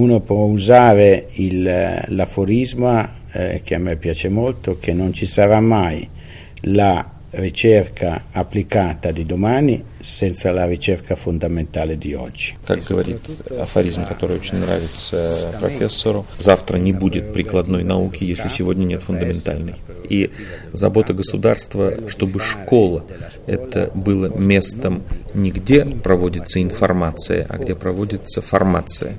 uno può usare il, eh, l'aforisma eh, che a me piace molto, che non ci sarà mai la ricerca applicata di domani senza la ricerca fondamentale di oggi. Как говорит афоризм, который очень нравится профессору, завтра не будет прикладной науки, если сегодня нет фундаментальной. И забота государства, чтобы школа это было местом не где проводится информация, а где проводится формация.